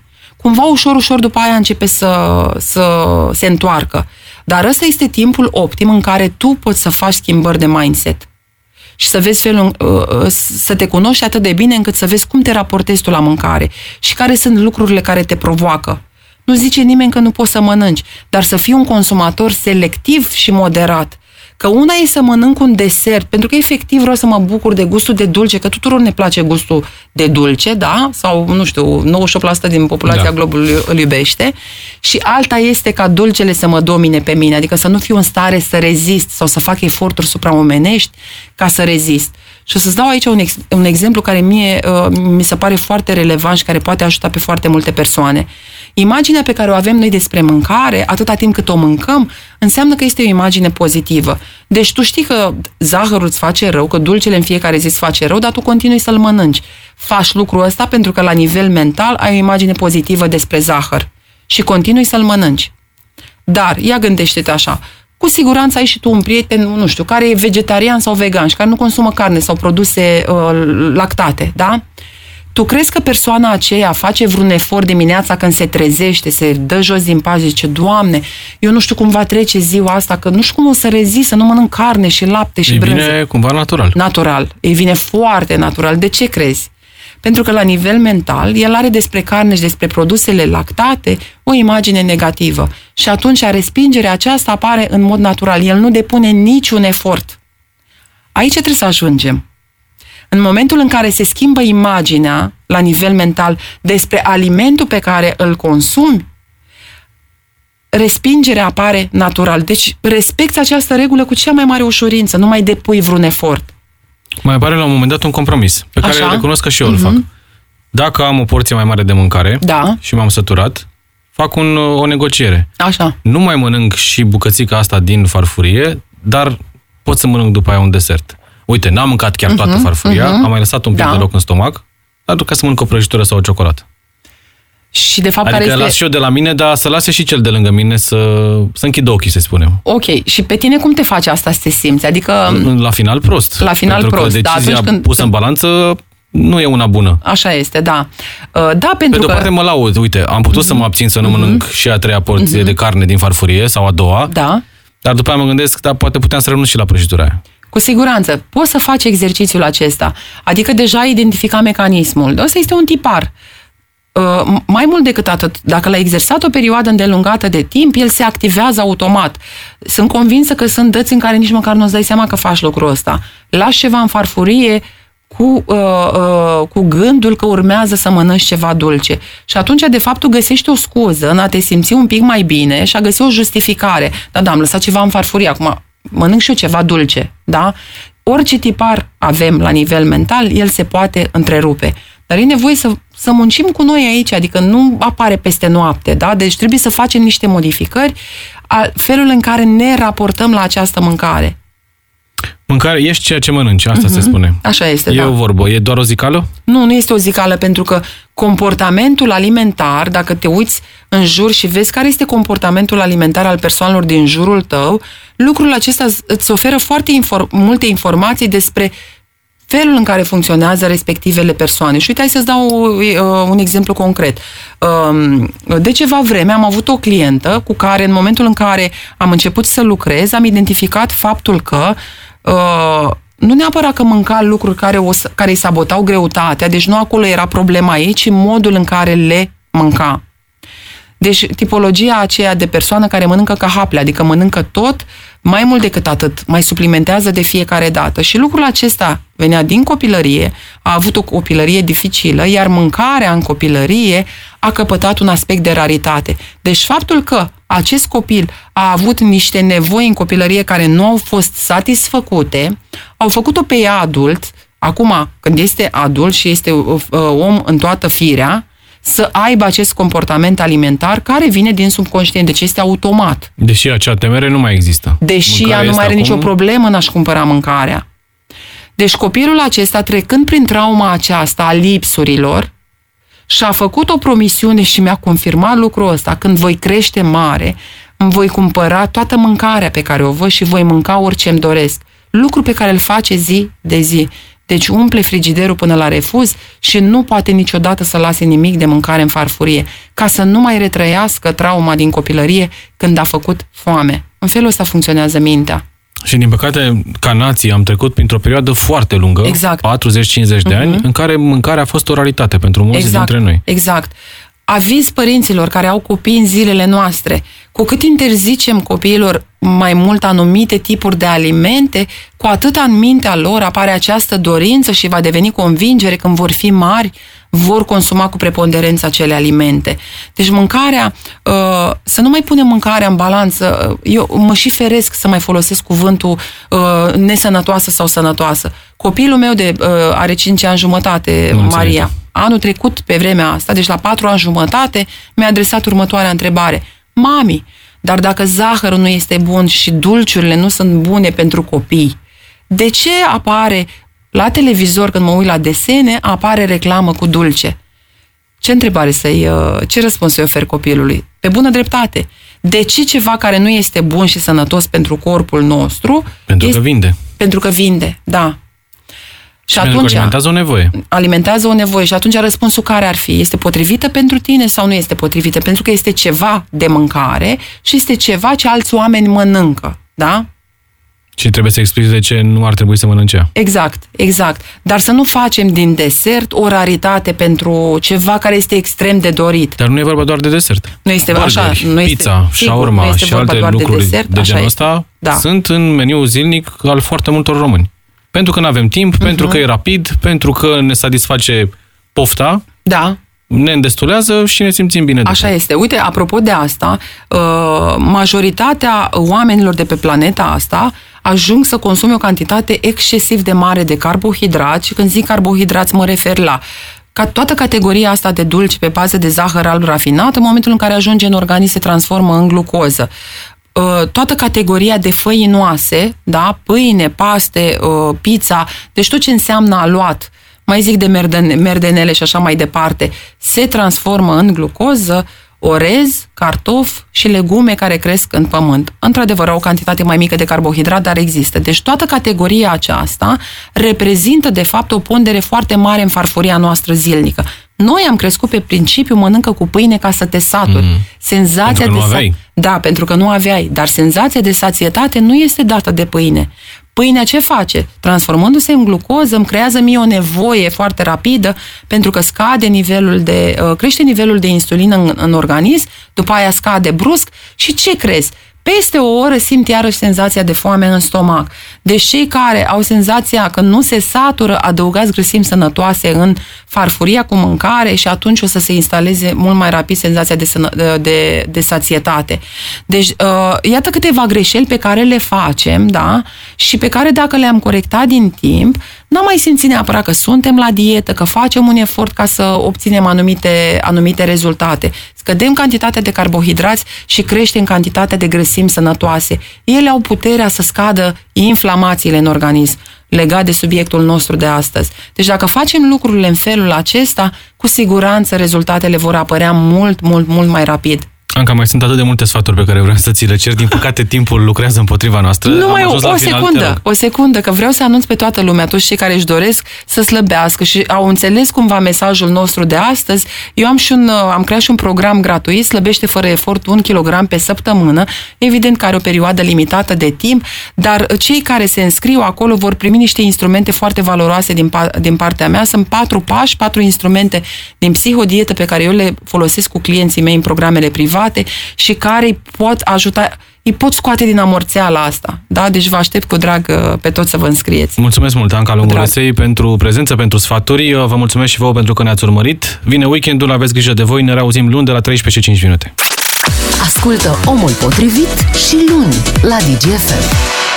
C: cumva ușor, ușor după aia începe să, să se întoarcă. Dar ăsta este timpul optim în care tu poți să faci schimbări de mindset și să vezi felul, uh, uh, să te cunoști atât de bine încât să vezi cum te raportezi tu la mâncare și care sunt lucrurile care te provoacă. Nu zice nimeni că nu poți să mănânci, dar să fii un consumator selectiv și moderat, Că una e să mănânc un desert, pentru că efectiv vreau să mă bucur de gustul de dulce, că tuturor ne place gustul de dulce, da? Sau, nu știu, 98% din populația
B: Da.
C: globului îl iubește. Și alta este ca dulcele să mă domine pe mine, adică să nu fiu în stare să rezist sau să fac eforturi supraomenești ca să rezist. Și o să-ți dau aici un, ex- un exemplu care mie uh, mi se pare foarte relevant și care poate ajuta pe foarte multe persoane. Imaginea pe care o avem noi despre mâncare, atâta timp cât o mâncăm, înseamnă că este o imagine pozitivă. Deci tu știi că zahărul îți face rău, că dulcele în fiecare zi îți face rău, dar tu continui să-l mănânci. Faci lucrul ăsta pentru că la nivel mental ai o imagine pozitivă despre zahăr și continui să-l mănânci. Dar, ia gândește-te așa, cu siguranță ai și tu un prieten, nu știu, care e vegetarian sau vegan și care nu consumă carne sau produse uh, lactate, da? Tu crezi că persoana aceea face vreun efort dimineața când se trezește, se dă jos din pat și zice, Doamne, eu nu știu cum va trece ziua asta, că nu știu cum o să rezist, să nu mănânc carne și lapte și
B: Și
C: brânză.
B: vine cumva natural.
C: Natural. Îi vine foarte natural. De ce crezi? Pentru că la nivel mental, el are despre carne și despre produsele lactate o imagine negativă. Și atunci respingerea aceasta apare în mod natural. El nu depune niciun efort. Aici trebuie să ajungem. În momentul în care se schimbă imaginea la nivel mental despre alimentul pe care îl consumi, respingerea apare natural. Deci respecti această regulă cu cea mai mare ușurință, nu mai depui vreun efort.
B: Mai apare la un moment dat un compromis, pe care
C: Așa. Mhm.
B: îl recunosc că și eu îl fac. Dacă am o porție mai mare de mâncare
C: Da.
B: și m-am săturat, fac un, o negociere.
C: Așa.
B: Nu mai mănânc și bucățica asta din farfurie, dar pot să mănânc după aia un desert. Uite, n-am mâncat chiar toată farfuria, am mai lăsat un pic
C: Mhm, Da.
B: de loc în stomac, dar ca să mănânc o prăjitură sau o ciocolată.
C: Și de fapt
B: Adică
C: care
B: las
C: este...
B: și eu de la mine, dar să lase și cel de lângă mine să, să închidă ochii, să spunem.
C: Ok, și pe tine cum te face asta să te simți? Adică,
B: La final prost.
C: La final
B: pentru
C: prost,
B: că
C: da,
B: decizia
C: atunci când-
B: pusă în balanță nu e una bună.
C: așa este, da. Uh, Da,
B: Pe
C: pentru
B: de o
C: că...
B: parte mă laud, uite, am putut să mă abțin să nu mănânc și a treia porție de carne din farfurie sau a doua,
C: Da,
B: dar după aia mă gândesc, da, poate puteam să renunț și la prăjitura aia.
C: cu siguranță. Poți să faci exercițiul acesta. Adică deja ai identificat mecanismul. Ăsta este un tipar. Uh, mai mult decât atât, dacă l-ai exersat o perioadă îndelungată de timp, el se activează automat. Sunt convinsă că sunt dăți în care nici măcar nu-ți dai seama că faci lucrul ăsta. Lași ceva în farfurie cu, uh, uh, cu gândul că urmează să mănânci ceva dulce. Și atunci, de fapt, tu găsești o scuză în a te simți un pic mai bine și a găsi o justificare. Da, da, am lăsat ceva în farfurie, acum mănânc și eu ceva dulce, da? Orice tipar avem la nivel mental, el se poate întrerupe. Dar e nevoie să, să muncim cu noi aici, adică nu apare peste noapte, da? Deci trebuie să facem niște modificări a felul în care ne raportăm la această mâncare.
B: Mâncare, ești ceea ce mănânci, asta se spune.
C: Așa este,
B: E
C: da.
B: o vorbă, e doar o zicală?
C: Nu, nu este o zicală, pentru că comportamentul alimentar, dacă te uiți în jur și vezi care este comportamentul alimentar al persoanelor din jurul tău, lucrul acesta îți oferă foarte infor- multe informații despre felul în care funcționează respectivele persoane. Și uite, hai să-ți dau uh, un exemplu concret. Um, de ceva vreme am avut o clientă cu care, în momentul în care am început să lucrez, am identificat faptul că uh, nu neapărat că mânca lucruri care, o, să- care îi sabotau greutatea, deci nu acolo era problema ei, ci modul în care le mânca. Deci tipologia aceea de persoană care mănâncă ca haple, adică mănâncă tot, mai mult decât atât, mai suplimentează de fiecare dată. Și lucrul acesta venea din copilărie, a avut o copilărie dificilă, iar mâncarea în copilărie a căpătat un aspect de raritate. Deci faptul că acest copil a avut niște nevoi în copilărie care nu au fost satisfăcute, au făcut-o pe ea adult, acum când este adult și este uh, uh, om în toată firea, să aibă acest comportament alimentar care vine din subconștient, deci este automat.
B: Deși acea temere nu mai există.
C: Deși
B: Mâncarea
C: ea nu
B: este
C: mai are
B: acum-
C: nicio problemă în a-și cumpăra mâncarea. Deci copilul acesta, trecând prin trauma aceasta a lipsurilor, și-a făcut o promisiune și mi-a confirmat lucrul ăsta, când voi crește mare, îmi voi cumpăra toată mâncarea pe care o văd și voi mânca orice îmi doresc. Lucru pe care îl face zi de zi. Deci umple frigiderul până la refuz și nu poate niciodată să lase nimic de mâncare în farfurie, ca să nu mai retrăiască trauma din copilărie când a făcut foame. În felul ăsta funcționează mintea.
B: Și din păcate, ca nație, am trecut printr-o perioadă foarte lungă,
C: Exact.
B: 40-50 de ani, în care mâncarea a fost o raritate pentru mulți dintre noi.
C: Exact. Aviz părinților care au copii în zilele noastre, cu cât interzicem copiilor mai mult anumite tipuri de alimente, cu atât în mintea lor apare această dorință și va deveni convingere când vor fi mari, vor consuma cu preponderență acele alimente. Deci mâncarea, uh, să nu mai punem mâncarea în balanță, eu mă și feresc să mai folosesc cuvântul uh, nesănătoasă sau sănătoasă. Copilul meu de uh, are 5 ani jumătate,
B: Nu
C: Maria,
B: înțeleg.
C: Anul trecut, pe vremea asta, deci la 4 ani jumătate, mi-a adresat următoarea întrebare. Mami, dar dacă zahărul nu este bun și dulciurile nu sunt bune pentru copii, de ce apare la televizor, când mă uit la desene, apare reclamă cu dulce? Ce întrebare să-i, uh, ce răspuns să-i ofer copilului? Pe bună dreptate. De ce ceva care nu este bun și sănătos pentru corpul nostru?
B: Pentru
C: este,
B: că vinde.
C: Pentru că vinde, da. Și
B: Pentru că
C: atunci
B: alimentează o nevoie.
C: alimentează o nevoie și atunci răspunsul care ar fi? Este potrivită pentru tine sau nu este potrivită? Pentru că este ceva de mâncare și este ceva ce alți oameni mănâncă, da?
B: Și trebuie să explici de ce nu ar trebui să mănânce ea.
C: Exact, exact. Dar să nu facem din desert o raritate pentru ceva care este extrem de dorit.
B: Dar nu e vorba doar de desert.
C: Nu este
B: Burgeri,
C: așa, nu este,
B: pizza,
C: sigur,
B: shawarma
C: nu este
B: și
C: vorba
B: alte
C: doar
B: lucruri
C: de, desert,
B: de
C: așa
B: genul
C: este.
B: ăsta
C: Da.
B: sunt în meniul zilnic al foarte multor români. Pentru că nu avem timp,
C: Mhm.
B: pentru că e rapid, pentru că ne satisface pofta,
C: Da,
B: ne îndestulează și ne simțim bine. de
C: Așa
B: fapt.
C: este. Uite, apropo de asta, uh, majoritatea oamenilor de pe planeta asta ajung să consume o cantitate excesiv de mare de carbohidrați și când zic carbohidrați mă refer la ca toată categoria asta de dulci pe bază de zahăr alb rafinat, în momentul în care ajunge în organism se transformă în glucoză. Uh, Toată categoria de făinoase, da, pâine, paste, uh, pizza, deci tot ce înseamnă aluat, mai zic de merden- merdenele și așa mai departe, se transformă în glucoză, orez, cartofi și legume care cresc în pământ. Într-adevăr, au o cantitate mai mică de carbohidrat, dar există. Deci toată categoria aceasta reprezintă, de fapt, o pondere foarte mare în farfuria noastră zilnică. Noi am crescut pe principiu mănâncă cu pâine ca să te saturi.
B: Mm.
C: Senzația
B: Pentru că nu
C: de sa-
B: aveai.
C: da, pentru că nu aveai, dar senzația de sațietate nu este dată de pâine. Pâinea ce face? Transformându-se în glucoză, îmi creează mie o nevoie foarte rapidă pentru că scade nivelul de, uh, crește nivelul de insulină în, în organism, după aia scade brusc și ce crezi? Peste o oră simt iarăși senzația de foame în stomac. Deci cei care au senzația că nu se satură, adăugați grăsimi sănătoase în farfuria cu mâncare și atunci o să se instaleze mult mai rapid senzația de, sănă, de, de, de sațietate. Deci, uh, iată câteva greșeli pe care le facem, da? Și pe care dacă le-am corectat din timp, n-am mai simțit neapărat că suntem la dietă, că facem un efort ca să obținem anumite, anumite rezultate. Scădem cantitatea de carbohidrați și creștem cantitatea de grăsimi sănătoase. Ele au puterea să scadă inflamațiile în organism legat de subiectul nostru de astăzi. Deci dacă facem lucrurile în felul acesta, cu siguranță rezultatele vor apărea mult, mult, mult mai rapid.
B: Anca, mai sunt atât de multe sfaturi pe care vreau să ți le cer. Din păcate, timpul lucrează împotriva noastră. Am
C: Numai o,
B: ajuns la
C: o
B: final, te
C: secundă,
B: rog.
C: o secundă, că vreau să anunț pe toată lumea, toți cei care își doresc să slăbească și au înțeles cumva mesajul nostru de astăzi. Eu am și un, uh, am creat și un program gratuit, slăbește fără efort un kilogram pe săptămână, evident că are o perioadă limitată de timp, dar cei care se înscriu acolo vor primi niște instrumente foarte valoroase din, pa- din partea mea. Sunt patru pași, patru instrumente din psihodietă pe care eu le folosesc cu clienții mei în programele private și care îi pot ajuta, îi pot scoate din amorțeala asta. Da? Deci vă aștept cu drag uh, pe toți să vă înscrieți.
B: Mulțumesc mult, Anca Lunguresei, pentru prezență, pentru sfaturi. Vă mulțumesc și vouă pentru că ne-ați urmărit. Vine weekendul, aveți grijă de voi. Ne reauzim luni de la 13 și 5 minute.
A: Ascultă Omul Potrivit și luni la DGFM.